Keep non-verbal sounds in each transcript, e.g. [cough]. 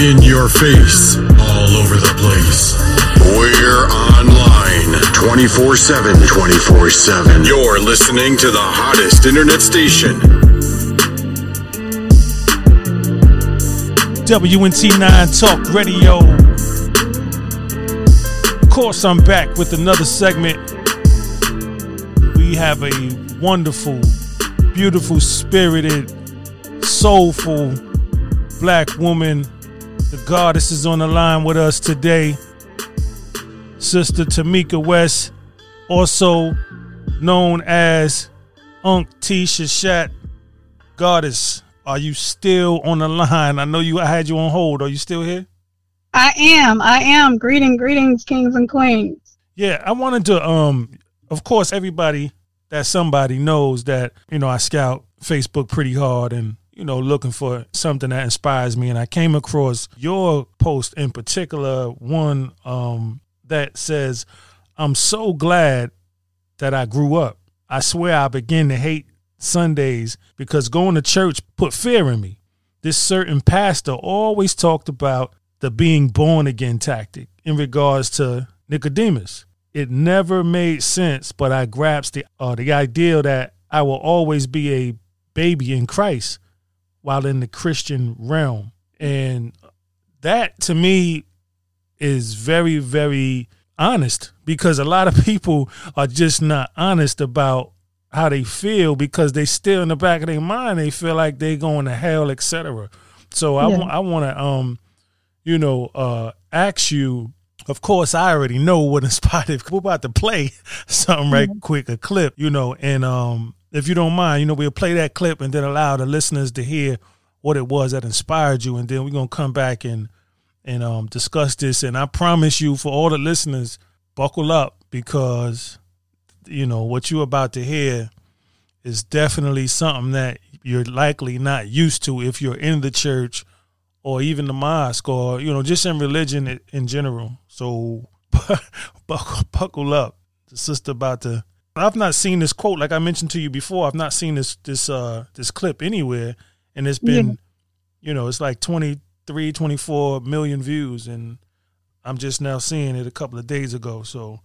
In your face, all over the place. We're online 24 7. 24 7. You're listening to the hottest internet station. WNT9 Talk Radio. Of course, I'm back with another segment. We have a wonderful, beautiful, spirited, soulful black woman. The goddess is on the line with us today. Sister Tamika West, also known as Ankh T Seshat. Goddess, are you still on the line? I know you I had you on hold. Are you still here? I am. I am. Greeting, greetings, kings and queens. Yeah, I wanted to um of course everybody that somebody knows that, you know, I scout Facebook pretty hard and you know, looking for something that inspires me. And I came across your post in particular, one um, that says, I'm so glad that I grew up. I swear I began to hate Sundays because going to church put fear in me. This certain pastor always talked about the being born again tactic in regards to Nicodemus. It never made sense, but I grasped the uh, the idea that I will always be a baby in Christ while in the Christian realm. And that to me is very, very honest because a lot of [laughs] people are just not honest about how they feel because they still in the back of their mind they feel like they're going to hell, etc. So I, yeah. I want to, um, you know, uh, ask you. Of course, I already know what inspired. it. We're about to play [laughs] something right mm-hmm. quick, a clip, you know, and um, if you don't mind, you know, we'll play that clip and then allow the listeners to hear what it was that inspired you, and then we're gonna come back and and um, discuss this. And I promise you, for all the listeners, buckle up because you know what you're about to hear is definitely something that you're likely not used to if you're in the church or even the mosque or you know just in religion in general. So [laughs] buckle, buckle up. The sister about to I've not seen this quote like I mentioned to you before. I've not seen this this uh this clip anywhere and it's been yeah. you know, it's like 23 24 million views and I'm just now seeing it a couple of days ago. So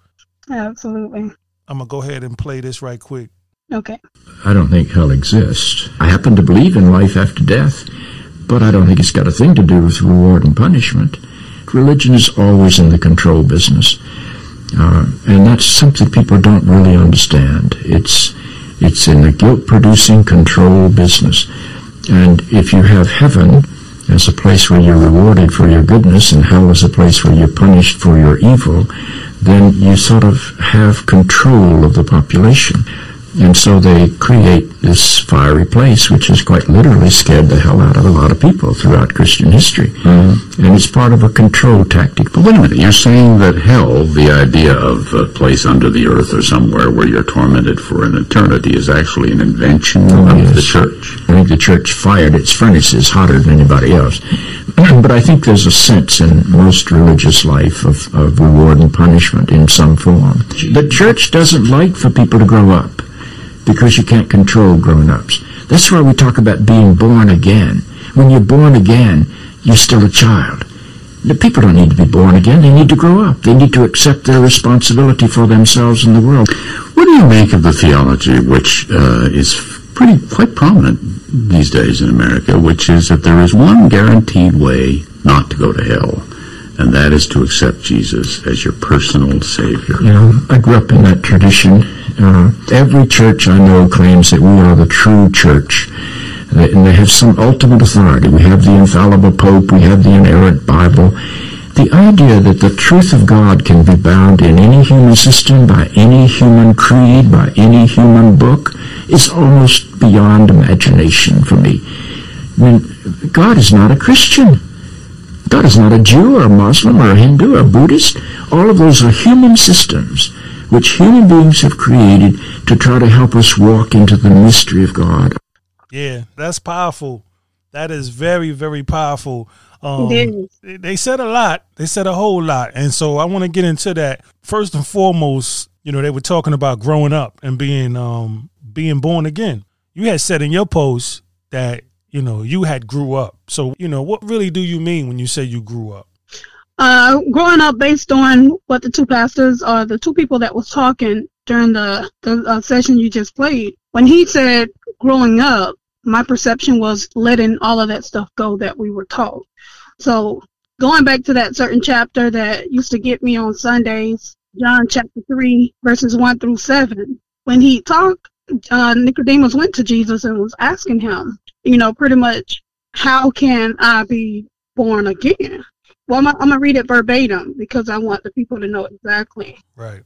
Absolutely. I'm going to go ahead and play this right quick. Okay. I don't think hell exists. I happen to believe in life after death, but I don't think it's got a thing to do with reward and punishment. Religion is always in the control business. Uh, and that's something people don't really understand. It's it's in the guilt-producing control business. And if you have heaven as a place where you're rewarded for your goodness, and hell as a place where you're punished for your evil, then you sort of have control of the population. And so they create this fiery place, which has quite literally scared the hell out of a lot of people throughout Christian history. Mm-hmm. And it's part of a control tactic. But wait a minute, you're saying that hell, the idea of a place under the earth or somewhere where you're tormented for an eternity, is actually an invention oh, of yes. the church? I think the church fired its furnaces hotter than anybody else. [clears throat] but I think there's a sense in most religious life of, of reward and punishment in some form. The church doesn't like for people to grow up because you can't control grown-ups. That's why we talk about being born again. When you're born again, you're still a child. The people don't need to be born again. They need to grow up. They need to accept their responsibility for themselves and the world. What do you make of the theology, which uh, is pretty quite prominent these days in America, which is that there is one guaranteed way not to go to hell, and that is to accept Jesus as your personal Savior? You know, I grew up in that tradition uh, every church I know claims that we are the true church. And they have some ultimate authority. We have the infallible Pope. We have the inerrant Bible. The idea that the truth of God can be bound in any human system, by any human creed, by any human book, is almost beyond imagination for me. I mean, God is not a Christian. God is not a Jew or a Muslim or a Hindu or a Buddhist. All of those are human systems which human beings have created to try to help us walk into the mystery of God. Yeah, that's powerful. That is very, very powerful. Um, they said a lot. They said a whole lot. And so I want to get into that. First and foremost, you know, they were talking about growing up and being um being born again. You had said in your post that you know, you had grew up. So, you know, what really do you mean when you say you grew up? Uh, growing up based on what the two pastors or the two people that was talking during the, the uh, session you just played, when he said growing up, my perception was letting all of that stuff go that we were taught. So going back to that certain chapter that used to get me on Sundays, John chapter 3, verses 1 through 7, when he talked, uh, Nicodemus went to Jesus and was asking him, you know, pretty much, how can I be born again? Well, I'm, I'm going to read it verbatim because I want the people to know exactly. Right.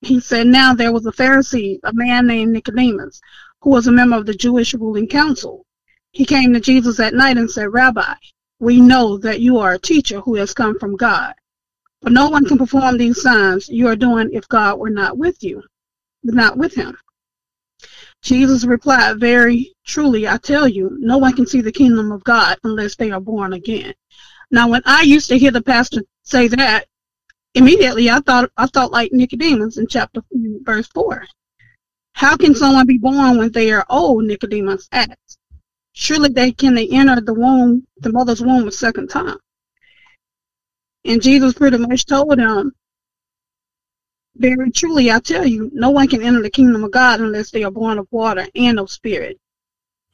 He said, Now there was a Pharisee, a man named Nicodemus, who was a member of the Jewish ruling council. He came to Jesus at night and said, Rabbi, we know that you are a teacher who has come from God. But no one can perform these signs you are doing if God were not with you, not with him. Jesus replied, Very truly, I tell you, no one can see the kingdom of God unless they are born again. Now, when I used to hear the pastor say that, immediately I thought I thought like Nicodemus in chapter verse four. How can someone be born when they are old? Nicodemus asked. Surely they can they enter the womb, the mother's womb a second time. And Jesus pretty much told him, Very truly I tell you, no one can enter the kingdom of God unless they are born of water and of spirit.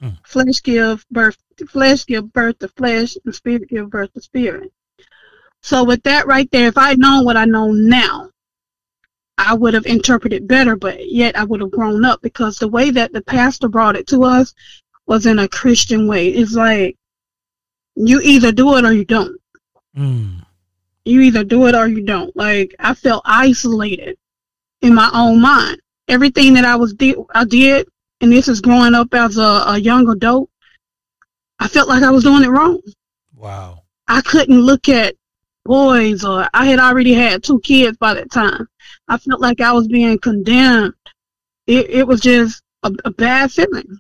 Hmm. Flesh give birth flesh give birth to flesh and spirit give birth to spirit. So with that right there, if I'd known what I know now, I would have interpreted better, but yet I would have grown up because the way that the pastor brought it to us was in a Christian way. It's like you either do it or you don't. Mm. You either do it or you don't. Like I felt isolated in my own mind. Everything that I was did I did, and this is growing up as a, a young adult. I felt like I was doing it wrong. Wow. I couldn't look at boys, or I had already had two kids by that time. I felt like I was being condemned. It, it was just a, a bad feeling.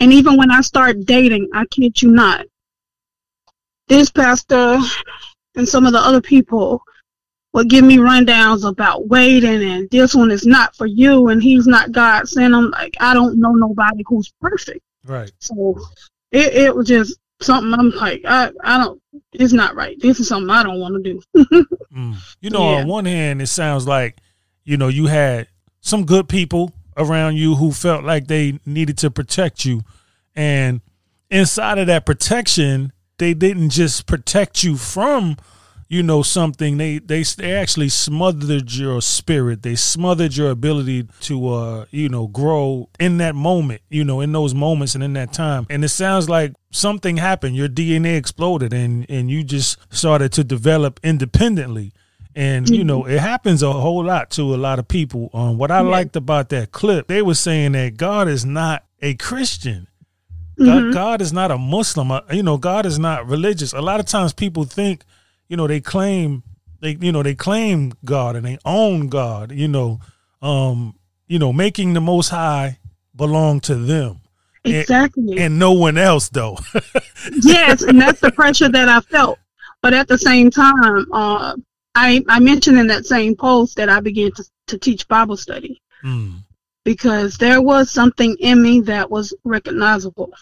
And even when I started dating, I kid you not, this pastor and some of the other people would give me rundowns about waiting and this one is not for you and he's not God. Saying I'm like, I don't know nobody who's perfect. Right. So it, it was just something I'm like, I, I don't, it's not right. This is something I don't want to do. [laughs] mm. You know, yeah. on one hand, it sounds like, you know, you had some good people around you who felt like they needed to protect you. And inside of that protection, they didn't just protect you from you know something they they they actually smothered your spirit they smothered your ability to uh you know grow in that moment you know in those moments and in that time and it sounds like something happened your dna exploded and and you just started to develop independently and you know, it happens a whole lot to a lot of people. Um, what I yeah. liked about that clip, they were saying that God is not a Christian. God, mm-hmm. God is not a Muslim. Uh, you know, God is not religious. A lot of times people think, you know, they claim they, you know, they claim God and they own God. You know, um, you know, making the Most High belong to them. Exactly. And, and no one else, though. [laughs] yes, and that's the pressure that I felt. But at the same time, uh, I, I mentioned in that same post that I began to, to teach Bible study mm. because there was something in me that was recognizable.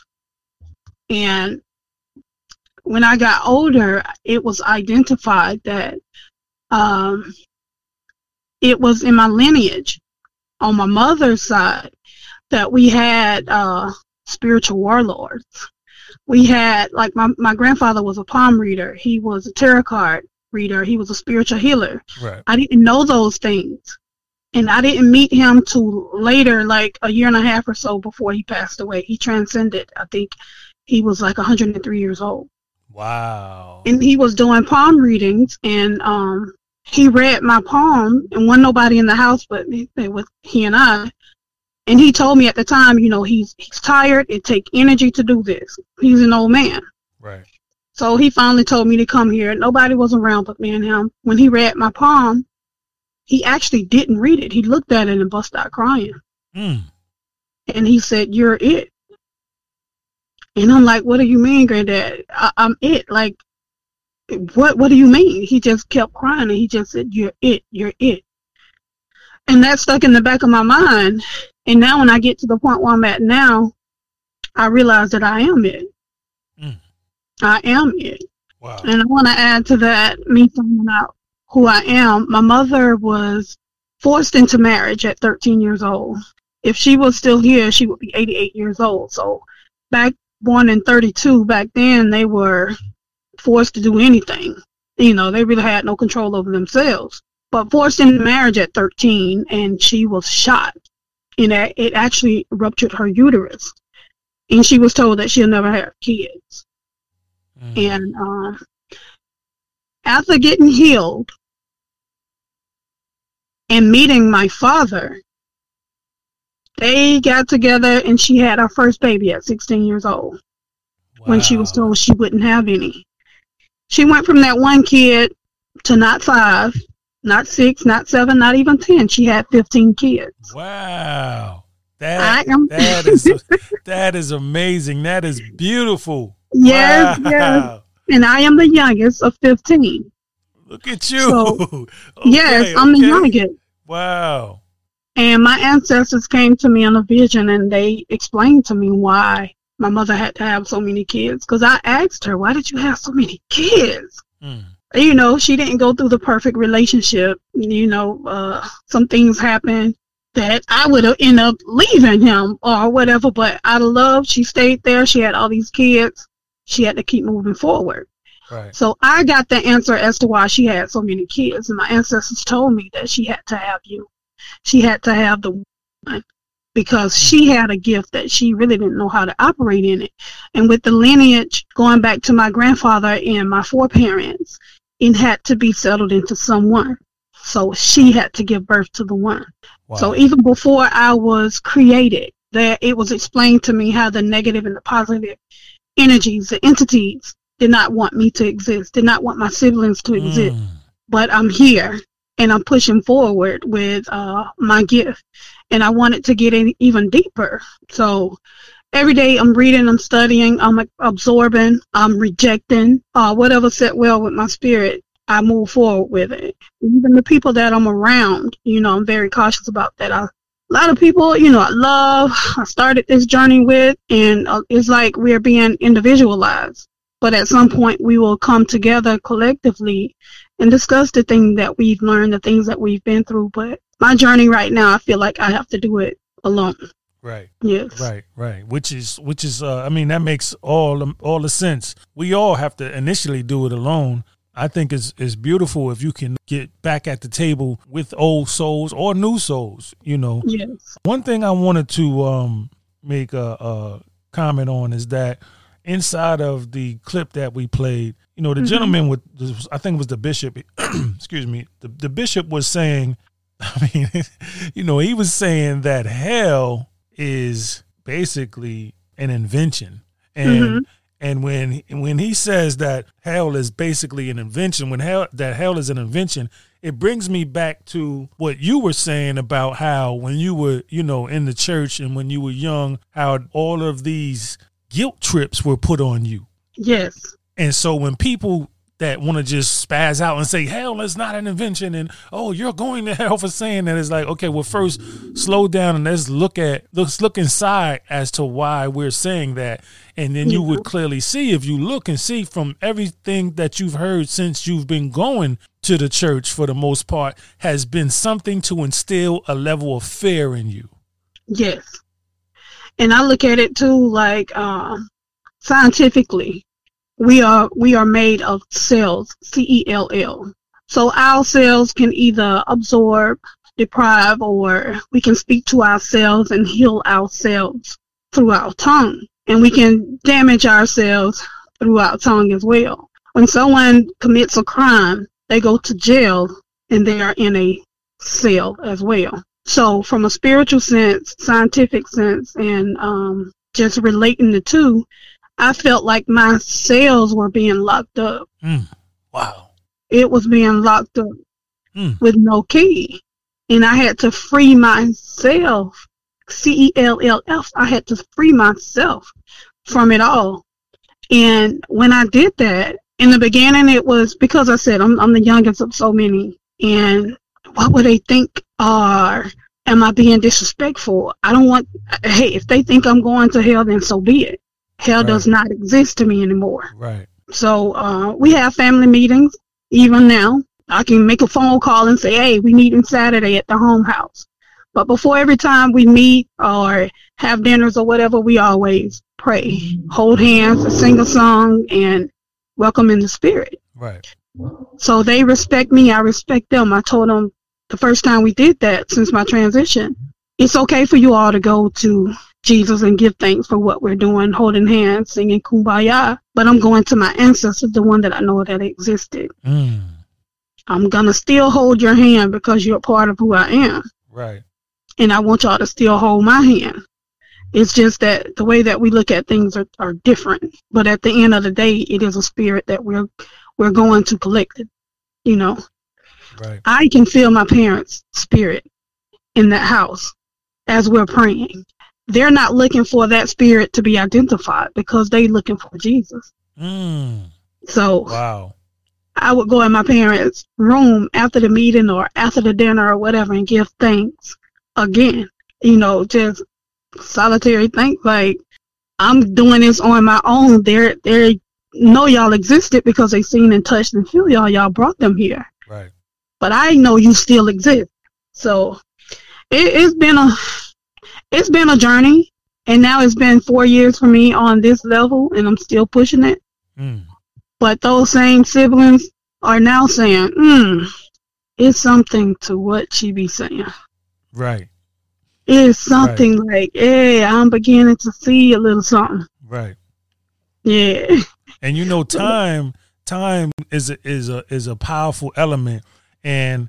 And when I got older, it was identified that um, it was in my lineage on my mother's side that we had uh, spiritual warlords. We had, like, my, my grandfather was a palm reader, he was a tarot card reader. He was a spiritual healer. Right. I didn't know those things. And I didn't meet him till later, like a year and a half or so before he passed away. He transcended. I think he was like 103 years old. Wow. And he was doing palm readings, and um, he read my palm, and wasn't nobody in the house but me, with he and I. And he told me at the time, you know, he's he's tired. It take energy to do this. He's an old man. Right. So he finally told me to come here. Nobody was around but me and him. When he read my palm, he actually didn't read it. He looked at it and bust out crying. Mm. And he said, You're it. And I'm like, What do you mean, granddad? I- I'm it. Like, what what do you mean? He just kept crying and he just said, You're it, you're it. And that stuck in the back of my mind. And now when I get to the point where I'm at now, I realize that I am it. Mm. I am it. Wow. And I want to add to that, me finding out who I am. My mother was forced into marriage at 13 years old. If she was still here, she would be 88 years old. So back born in 32, back then they were forced to do anything. You know, they really had no control over themselves. But forced into marriage at 13, and she was shot. And it actually ruptured her uterus. And she was told that she'll never have kids. Mm. And uh, after getting healed and meeting my father, they got together and she had her first baby at 16 years old wow. when she was told she wouldn't have any. She went from that one kid to not five, not six, not seven, not even 10. She had 15 kids. Wow. That, that is that is amazing. That is beautiful. Yes, wow. yes. And I am the youngest of 15. Look at you. So, [laughs] okay, yes, I'm okay. the youngest. Wow. And my ancestors came to me in a vision and they explained to me why my mother had to have so many kids. Because I asked her, why did you have so many kids? Mm. You know, she didn't go through the perfect relationship. You know, uh, some things happened that I would have ended up leaving him or whatever. But out of love, she stayed there. She had all these kids. She had to keep moving forward. Right. So I got the answer as to why she had so many kids, and my ancestors told me that she had to have you. She had to have the one because she had a gift that she really didn't know how to operate in it. And with the lineage going back to my grandfather and my foreparents, it had to be settled into someone. So she had to give birth to the one. Wow. So even before I was created, that it was explained to me how the negative and the positive energies, the entities did not want me to exist, did not want my siblings to exist. Mm. But I'm here and I'm pushing forward with uh, my gift. And I wanted to get in even deeper. So every day I'm reading, I'm studying, I'm absorbing, I'm rejecting uh, whatever set well with my spirit. I move forward with it. Even the people that I'm around, you know, I'm very cautious about that. I, a lot of people, you know, I love, I started this journey with, and uh, it's like we're being individualized. But at some point, we will come together collectively and discuss the thing that we've learned, the things that we've been through. But my journey right now, I feel like I have to do it alone. Right. Yes. Right. Right. Which is which is uh, I mean that makes all the, all the sense. We all have to initially do it alone. I think it's it's beautiful if you can get back at the table with old souls or new souls. You know. Yes. One thing I wanted to um, make a, a comment on is that inside of the clip that we played, you know, the mm-hmm. gentleman with, I think it was the bishop, [clears throat] excuse me, the, the bishop was saying, [laughs] I mean, [laughs] you know, he was saying that hell is basically an invention. And, mm-hmm. and when when he says that hell is basically an invention, when hell that hell is an invention, it brings me back to what you were saying about how when you were, you know, in the church and when you were young, how all of these guilt trips were put on you. Yes. And so when people that want to just spaz out and say hell it's not an invention and oh you're going to hell for saying that it's like okay well first slow down and let's look at let's look inside as to why we're saying that and then you would clearly see if you look and see from everything that you've heard since you've been going to the church for the most part has been something to instill a level of fear in you yes and I look at it too like um, scientifically, we are we are made of cells, C E L L. So our cells can either absorb, deprive, or we can speak to ourselves and heal ourselves through our tongue, and we can damage ourselves through our tongue as well. When someone commits a crime, they go to jail and they are in a cell as well. So, from a spiritual sense, scientific sense, and um, just relating the two, I felt like my cells were being locked up. Mm. Wow. It was being locked up mm. with no key. And I had to free myself. C E L L F. I had to free myself from it all. And when I did that, in the beginning, it was because I said I'm, I'm the youngest of so many. And what would they think are am I being disrespectful? I don't want hey, if they think I'm going to hell then so be it. Hell Right. does not exist to me anymore. Right. So uh, we have family meetings even now. I can make a phone call and say, "Hey, we meeting Saturday at the home house." But before every time we meet or have dinners or whatever, we always pray, hold hands, sing a song, and welcome in the spirit. Right. So they respect me. I respect them. I told them the first time we did that since my transition, it's okay for you all to go to Jesus and give thanks for what we're doing, holding hands, singing kumbaya. But I'm going to my ancestors, the one that I know that existed. Mm. I'm going to still hold your hand because you're part of who I am. Right. And I want y'all to still hold my hand. It's just that the way that we look at things are, are different. But at the end of the day, it is a spirit that we're we're going to collect it. You know. Right. I can feel my parents' spirit in that house as we're praying. They're not looking for that spirit to be identified because they're looking for Jesus. Mm. So Wow. I would go in my parents' room after the meeting or after the dinner or whatever and give thanks again. You know, just solitary thanks. Like I'm doing this on my own. They're they know y'all existed because they seen and touched and feel y'all. Y'all brought them here. Right. but I know you still exist. So it, it's been a it's been a journey, and now it's been four years for me on this level, and I'm still pushing it. Mm. But those same siblings are now saying, "Hmm, it's something to what she be saying. Right. It's something like, hey, I'm beginning to see a little something. Right. Yeah, And you know, time time is a, is a is a powerful element. And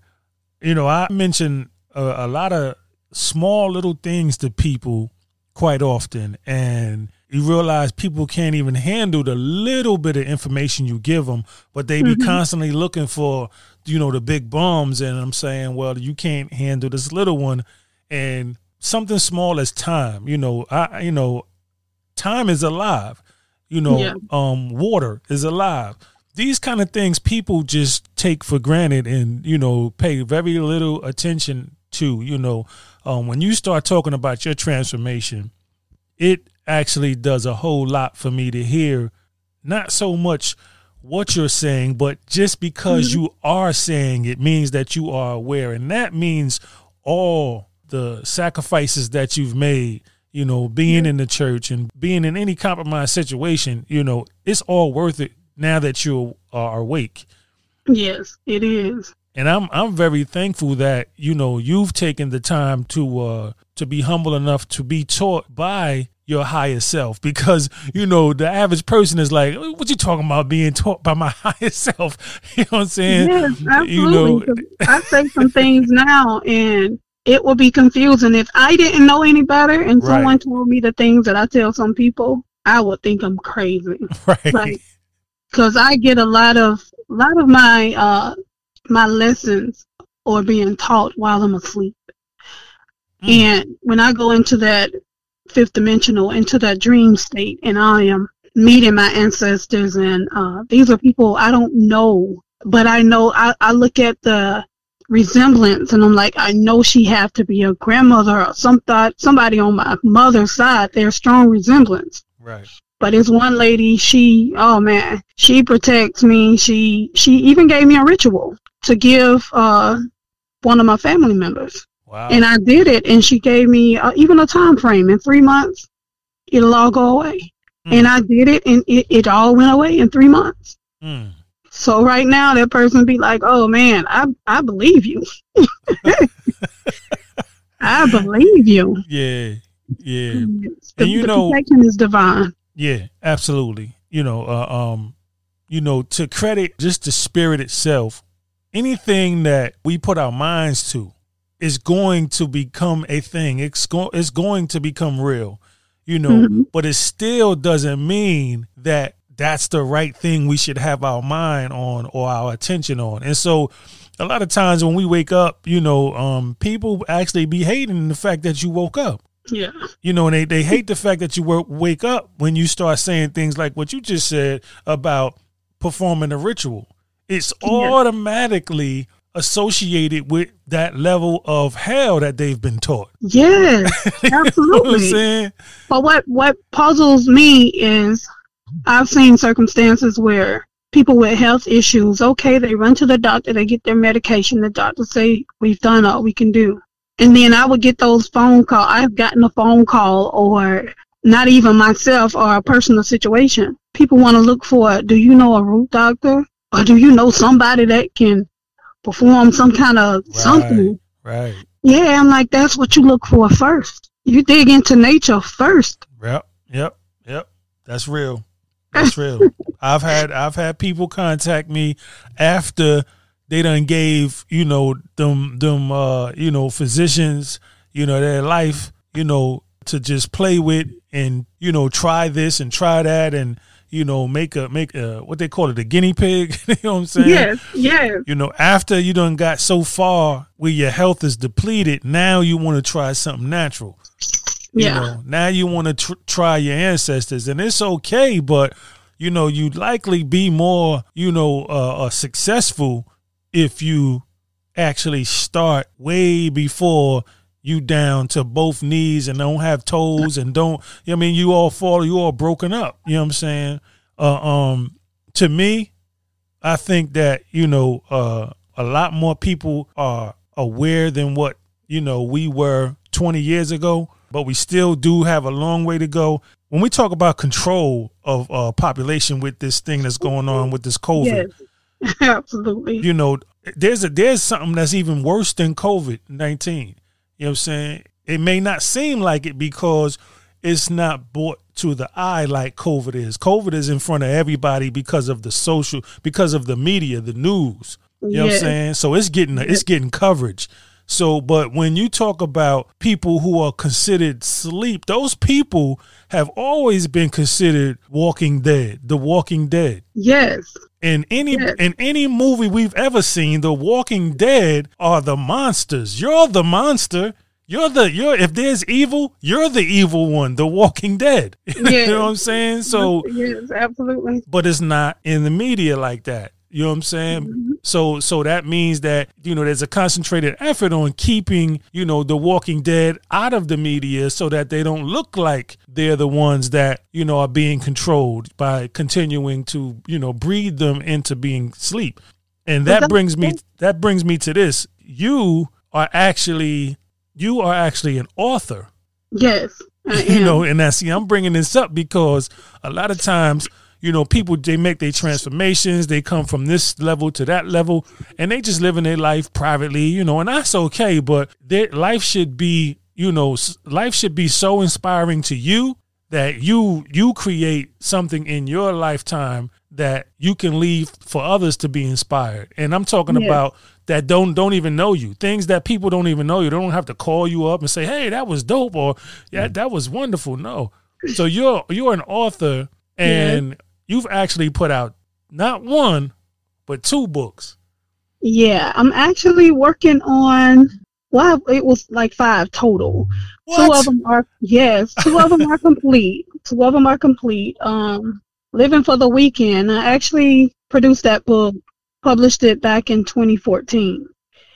you know, I mention a, a lot of small little things to people quite often, and you realize people can't even handle the little bit of information you give them, but they be constantly looking for you know the big bombs. And I'm saying, well, you can't handle this little one, and something small as time. You know, I you know, time is alive you know Yeah. um water is alive these kind of things people just take for granted and you know pay very little attention to you know. Um when you start talking about your transformation it actually does a whole lot for me to hear. Not so much what you're saying but just because you are saying it means that you are aware. And that means all the sacrifices that you've made you know being in the church and being in any compromised situation you know it's all worth it now that you are awake yes, it is. and i'm i'm very thankful that you know you've taken the time to uh to be humble enough to be taught by your higher self because you know the average person is like what you talking about being taught by my [laughs] higher self [laughs] you know what i'm saying Yes, absolutely. you know I say some things now, and it will be confusing if I didn't know any better, and Right. someone told me the things that I tell some people. I would think I'm crazy [laughs] right Right. Because I get a lot of a lot of my uh my lessons or being taught while I'm asleep, Mm. and when I go into that fifth dimensional, into that dream state, and I am meeting my ancestors, and uh, these are people I don't know, but I know I, I look at the resemblance and I'm like, I know she have to be a grandmother or some thought, somebody on my mother's side. There's strong resemblance. right But it's one lady, she oh man, she protects me. She she even gave me a ritual to give uh one of my family members. wow And I did it and she gave me uh, even a time frame in 3 months it'll all go away. Mm. And I did it and it, it all went away in 3 months. Mm. So right now that person be like, "Oh man, I I believe you. [laughs] I believe you." yeah yeah The, And you the know- protection is divine. Yeah, absolutely. You know, uh, um, you know, to credit just the spirit itself, anything that we put our minds to is going to become a thing. It's go- it's going to become real. You know, Mhm. but it still doesn't mean that that's the right thing we should have our mind on or our attention on. And so a lot of times when we wake up, you know, um, people actually be hating the fact that you woke up Yeah. you know, and they, they hate the fact that you work, wake up when you start saying things like what you just said about performing a ritual. It's automatically associated with that level of hell that they've been taught. Yes, [laughs] You know what I'm absolutely. saying? But what what puzzles me is I've seen circumstances where people with health issues, okay, they run to the doctor, they get their medication, the doctor say we've done all we can do, and then I would get those phone call. I've gotten a phone call, or not even myself, or a personal situation. People want to look for, do you know a root doctor, or do you know somebody that can perform some kind of something? Right. Yeah, I'm like, that's what you look for first. You dig into nature first. Yep. Yep. Yep. That's real. [laughs] That's real. I've had I've had people contact me after they done gave, you know, them them uh, you know, physicians, you know, their life, you know, to just play with and, you know, try this and try that and, you know, make a make a what they call it, a guinea pig. [laughs] you know what I'm saying? Yes, yes, you know, after you done got so far where your health is depleted, now you want to try something natural. You yeah. know, now you want to tr- try your ancestors, and it's okay, but you know, you'd likely be more, you know, uh, uh, successful if you actually start way before you down to both knees and don't have toes and don't. I mean, you all fall, you all broken up. You know what I'm saying? Uh, um, to me, I think that you know uh, a lot more people are aware than what you know we were 20 years ago, but we still do have a long way to go. When we talk about control of uh, population with this thing that's going on with this COVID, Yes, [laughs] absolutely. you know, there's a there's something that's even worse than COVID nineteen. You know what I'm saying? It may not seem like it because it's not brought to the eye like COVID is. COVID is in front of everybody because of the social, because of the media, the news. You know what I'm saying? So it's getting it's getting coverage. So, but when you talk about people who are considered sleep, those people have always been considered walking dead, the walking dead Yes, in any Yes. in any movie we've ever seen, the Walking Dead are the monsters. You're the monster. You're the you're if there's evil, you're the evil one, the Walking Dead. [laughs] you know what I'm saying? So yes, absolutely. but it's not in the media like that. You know what I'm saying? Mm-hmm. So so that means that you know there's a concentrated effort on keeping you know the Walking Dead out of the media so that they don't look like they're the ones that you know are being controlled by continuing to you know breed them into being sleep. And that brings me that brings me to this. You are actually you are actually an author Yes, I [laughs] you know and that's see i'm bringing this up because a lot of times you know people they make their transformations. They come from this level to that level and they just living their life privately you know and that's okay but their life should be you know life should be so inspiring to you that you you create something in your lifetime that you can leave for others to be inspired. And i'm talking Yes. about that don't don't even know you. Things that people don't even know you. They don't have to call you up and say hey that was dope or yeah mm. that was wonderful. No. So you're you're an author and you've actually put out not one but two books Yeah, I'm actually working on. Well, it was like five total. Two of them are yes, two of them are complete. Two of them are complete. Um, Living for the Weekend. I actually produced that book, published it back in 2014,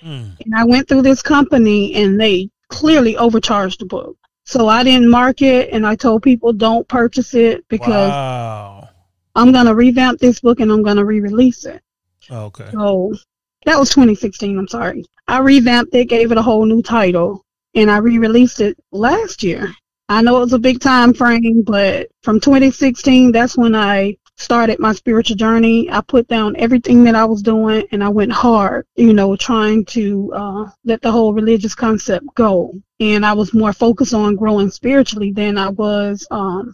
Hmm. and I went through this company and they clearly overcharged the book. So I didn't mark it, and I told people don't purchase it because wow I'm gonna revamp this book and I'm gonna re-release it. okay So that was 2016. I'm sorry. I revamped it, gave it a whole new title, and I re-released it last year. I know it was a big time frame, but from 2016, that's when I started my spiritual journey. I put down everything that I was doing, and I went hard, you know, trying to uh, let the whole religious concept go. And I was more focused on growing spiritually than I was, um,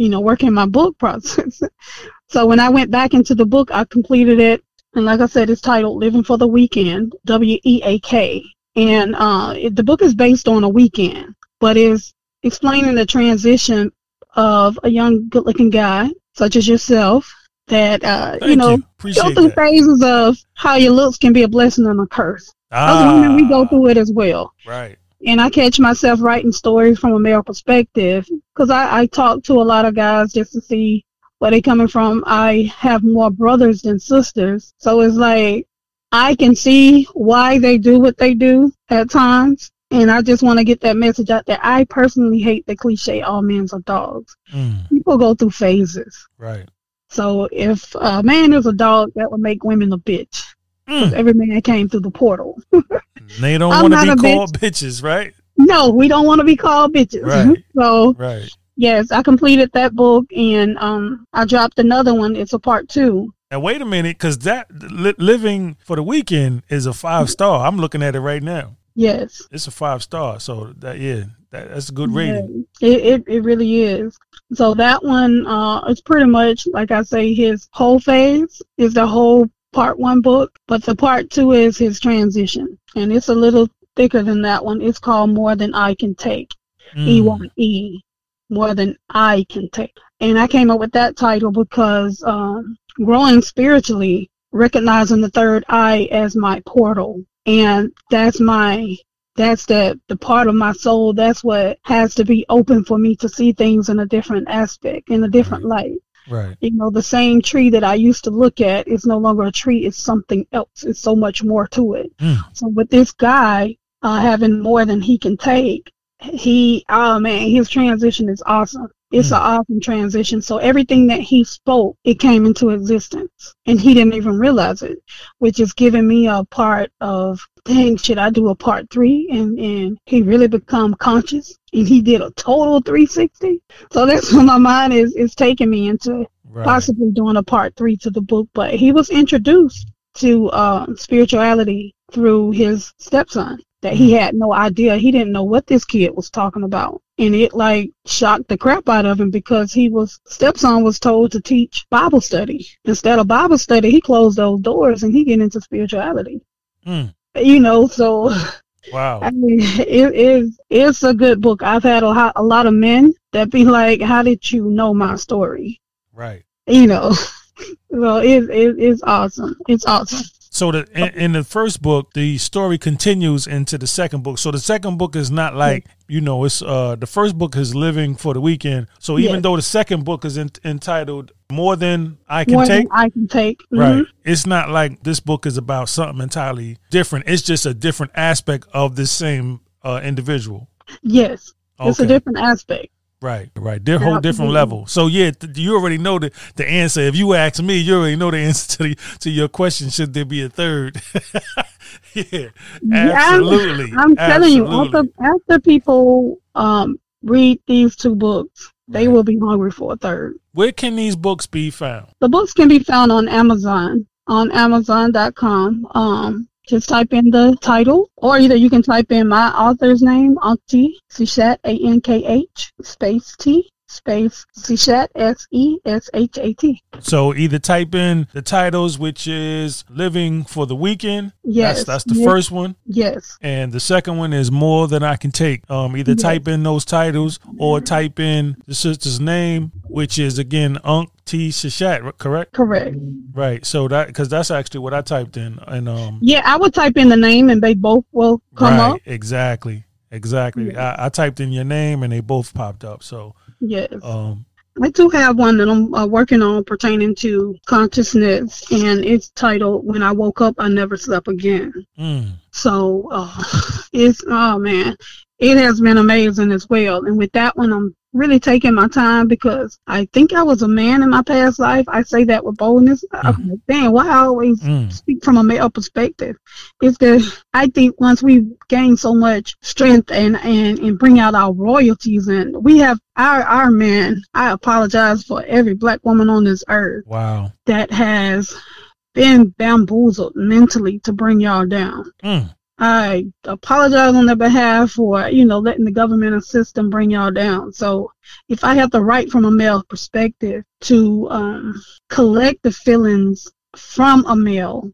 you know, working my book process. [laughs] so when I went back into the book, I completed it and like I said, it's titled Living for the Weekend, W E A K. And uh, it, the book is based on a weekend, but is explaining the transition of a young, good looking guy, such as yourself, that, uh, you know, go through that phases of how your looks can be a blessing and a curse. As women, we go Ah, through it as well right and I catch myself writing stories from a male perspective because I, I talk to a lot of guys just to see where they coming from. I have more brothers than sisters, so it's like I can see why they do what they do at times. And I just want to get that message out there. I personally hate the cliche, all men are dogs. Mm, People go through phases. right. So if a man is a dog, that would make women a bitch. Mm. Every man came through the portal. They don't want to be called bitches, right? no, we don't want to be called bitches. Right. [laughs] So Right. yes, I completed that book and um I dropped another one. It's a part two. Now wait a minute, because that li- living for the weekend is a five star. I'm looking at it right now. Yes. It's a five star. So that yeah, that, that's a good rating. Yeah, it, it it really is. So that one, uh, it's pretty much like I say, his whole phase is the whole part one book, but the part two is his transition, and it's a little thicker than that one. It's called More Than I Can Take. E Mm, one E, More Than I Can Take, and I came up with that title because um, growing spiritually, recognizing the third eye as my portal, and that's my that's the the part of my soul. That's what has to be open for me to see things in a different aspect in a different light Right. you know the same tree that i used to look at is no longer a tree it's something else it's so much more to it Mm. so with this guy uh, having more than he can take he oh man his transition is awesome it's Mm. an awesome transition. So everything that he spoke it came into existence and he didn't even realize it which is giving me a part of dang should i do a part three? And and he really become conscious and he did a total 360 so that's [laughs] what my mind is is taking me into Right. possibly doing a part three to the book. But he was introduced to uh, spirituality through his stepson that he had no idea. He didn't know what this kid was talking about and it like shocked the crap out of him because he was stepson was told to teach bible study instead of bible study he closed those doors and he get into spirituality Mm. you know so Wow. I mean, it is it's a good book. I've had a, a lot of men that be like, "How did you know my story?" Right. You know, [laughs] well, it, it it's awesome. It's awesome. So the in, in the first book, the story continues into the second book. So the second book is not like you know, it's uh the first book is living for the weekend. So even Yes. though the second book is in, entitled more than I can More take, than I can take. right? Mhm. It's not like this book is about something entirely different. It's just a different aspect of the same uh individual. Yes, it's a different aspect. Right, right. They're whole different Absolutely. level. So yeah, th- you already know the, the answer. If you ask me, you already know the answer to the, to your question. Should there be a third? [laughs] yeah, Yeah, I'm- absolutely. I'm telling you, after after people um read these two books, they Right. will be hungry for a third. Where can these books be found? The books can be found on Amazon on Amazon.com. Um, just type in the title, or either you can type in my author's name, Ankti Sishat, A N K H space T space Seshat, S E S H A T. So either type in the titles, which is "Living for the Weekend." Yes, that's, that's the yes. first one. Yes, And the second one is more than I can take. Um, either Yes. type in those titles or type in the sister's name, which is again Ankh T Seshat, correct? correct. Right. So that because that's actually what I typed in, and um, Yeah, I would type in the name and they both will come right, up. exactly, exactly. I, I typed in your name and they both popped up. So Yes. um, I do have one that I'm uh, working on pertaining to consciousness, and it's titled "When I Woke Up, I Never Slept Again." mm, So uh, [laughs] it's oh man, it has been amazing as well. And with that one, I'm really taking my time because I think I was a man in my past life. I say that with boldness. I'm like, Dang, why I always mm, speak from a male perspective? It's the I think once we gain so much strength and and and bring out our royalties, and we have our our men. I apologize for every black woman on this earth wow. that has been bamboozled mentally to bring y'all down. Mm, I apologize on their behalf for, you know, letting the government and system bring y'all down. So if I have to write from a male perspective to um, collect the feelings from a male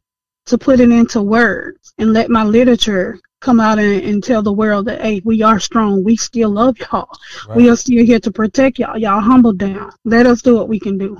to put it into words and let my literature come out and, and tell the world that, hey, we are strong. We still love y'all. right. We are still here to protect y'all. Y'all humble down. Let us do what we can do.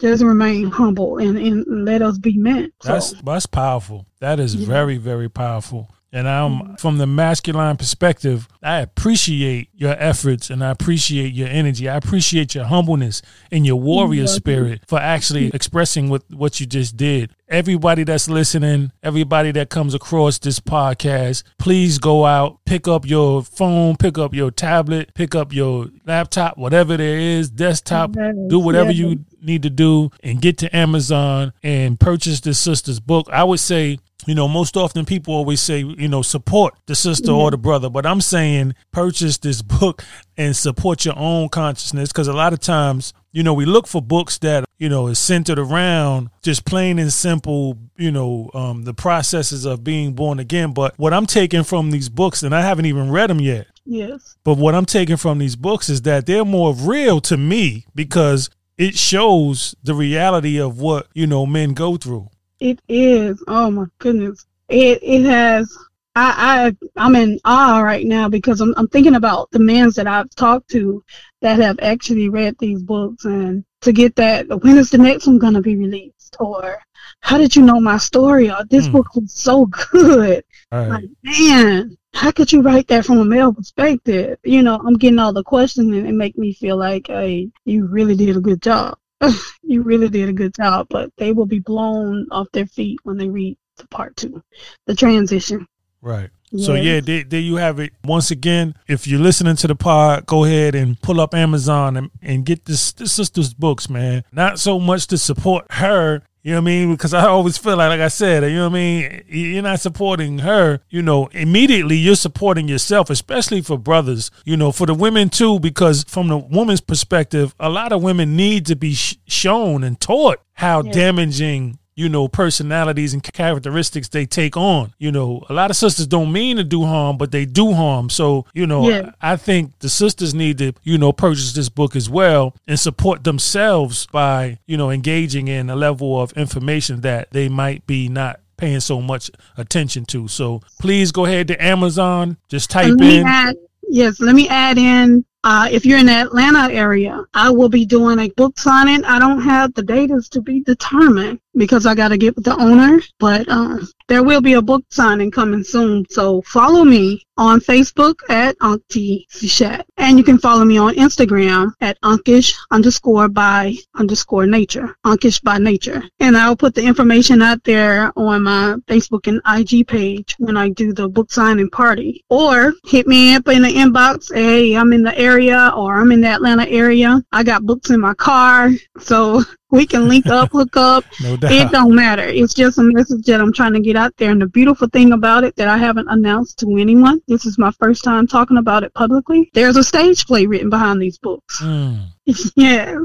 Just remain humble and, and let us be men. So, That's that's powerful. That is Yeah. very very powerful. And I'm from the masculine perspective, I appreciate your efforts and I appreciate your energy. I appreciate your humbleness and your warrior spirit for actually expressing what, what you just did. Everybody that's listening, everybody that comes across this podcast, please go out, pick up your phone, pick up your tablet, pick up your laptop, whatever there is, desktop, do whatever Yeah. you need to do and get to Amazon and purchase the sister's book. I would say, you know, most often people always say, you know, support the sister or the brother, but I'm saying purchase this book and support your own consciousness because a lot of times, you know, we look for books that, you know, is centered around just plain and simple, you know, um, the processes of being born again. But what I'm taking from these books, and I haven't even read them yet, Yes. but what I'm taking from these books is that they're more real to me because it shows the reality of what, you know, men go through. It is. Oh my goodness. It it has I, I I'm in awe right now because I'm I'm thinking about the men that I've talked to that have actually read these books and to get that when is the next one gonna be released or how did you know my story or this Hmm. book was so [laughs] good right. like man how could you write that from a male perspective you know i'm getting all the questions and it make me feel like hey you really did a good job [laughs] you really did a good job but they will be blown off their feet when they read the part two the transition Right. So yeah, there, there you have it. Once again, if you're listening to the pod, go ahead and pull up Amazon and, and get this, this sister's books, man. Not so much to support her, you know what I mean? Because I always feel like, like I said, you know what I mean? You're not supporting her, you know, immediately you're supporting yourself, especially for brothers, you know, for the women too, because from the woman's perspective, a lot of women need to be sh- shown and taught how Yeah. damaging you know, personalities and characteristics they take on. You know, a lot of sisters don't mean to do harm, but they do harm. So, you know, Yeah. I think the sisters need to, you know, purchase this book as well and support themselves by, you know, engaging in a level of information that they might be not paying so much attention to. So please go ahead to Amazon, just type let me in. add, yes, let me add in. Uh, if you're in the Atlanta area, I will be doing a book signing. I don't have the dates to be determined because I got to get with the owner, but um, there will be a book signing coming soon. So follow me on Facebook at Ankh T Seshat, and you can follow me on Instagram at Unkish underscore by underscore nature, Unkish by nature. And I'll put the information out there on my Facebook and IG page when I do the book signing party. Or hit me up in the inbox. Hey, I'm in the area or I'm in the Atlanta area. I got books in my car. So we can link up, hook up. [laughs] No It don't matter. It's just a message that I'm trying to get out there. And the beautiful thing about it that I haven't announced to anyone, this is my first time talking about it publicly. There's a stage play written behind these books. Mm. [laughs] yes.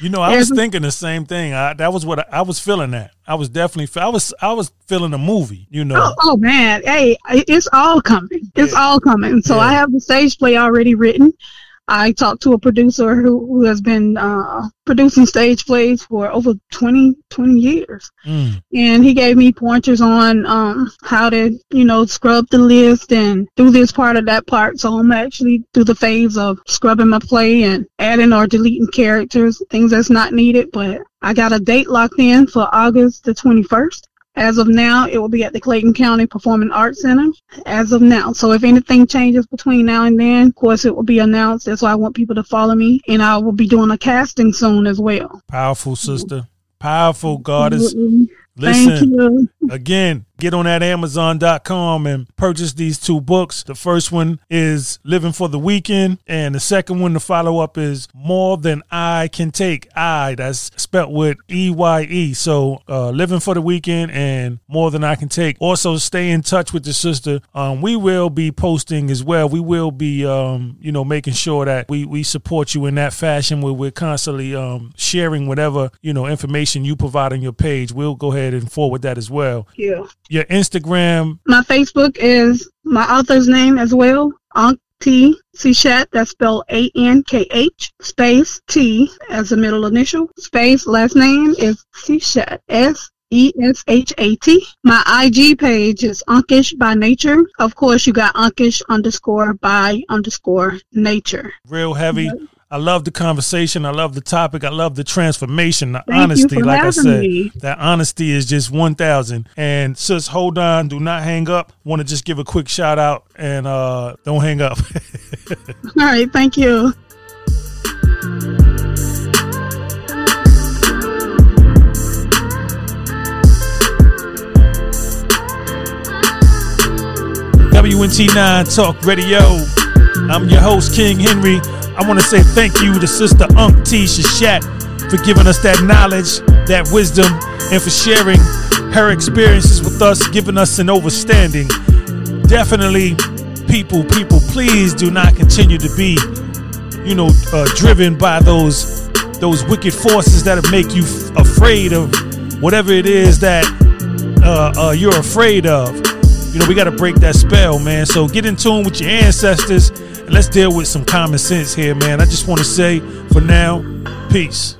You know, I was thinking the same thing. I, that was what I, I was feeling. That I was definitely. I was. I was feeling a movie. You know. Oh, oh man, hey, it's all coming. It's Yeah. all coming. So Yeah. I have the stage play already written. I talked to a producer who, who has been uh, producing stage plays for over 20, 20 years. Mm. and he gave me pointers on um, how to, you know, scrub the list and do this part of that part. So I'm actually through the phase of scrubbing my play and adding or deleting characters, things that's not needed. But I got a date locked in for August the 21st. As of now, it will be at the Clayton County Performing Arts Center. As of now. So if anything changes between now and then, of course, it will be announced. That's why I want people to follow me. And I will be doing a casting soon as well. Powerful sister. Powerful goddess. Listen. Thank you. Again, get on that Amazon.com and purchase these two books. The first one is Living for the Weekend, and the second one, the follow up, is More Than I Can Take. I, that's spelled with E Y E. So, uh, Living for the Weekend and More Than I Can Take. Also, stay in touch with the sister. Um, we will be posting as well. We will be, um, you know, making sure that we, we support you in that fashion where we're constantly um, sharing whatever, you know, information you provide on your page. We'll go ahead and forward that as well Yeah. Your Instagram. My Facebook is my author's name as well, Ankh T Seshat. That's spelled A N K H space T as the middle initial space. Last name is Seshat. S E S H A T. My IG page is Unkish by Nature. Of course, you got Unkish underscore by underscore nature. Real heavy. I love the conversation. I love the topic. I love the transformation, the Thank honesty. like I said, me. that honesty is just 1000. And sis, hold on. Do not hang up. Want to just give a quick shout out and uh, don't hang up. [laughs] All right. Thank you. WNT9 Talk Radio. I'm your host, King Henry. I want to say thank you to Sister Unk T. Shat for giving us that knowledge, that wisdom, and for sharing her experiences with us, giving us an overstanding. Definitely, people, people, please do not continue to be, you know, uh, driven by those those wicked forces that make you f- afraid of whatever it is that uh, uh, you're afraid of. You know, we got to break that spell, man. So get in tune with your ancestors let's deal with some common sense here, man. I just want to say for now, peace.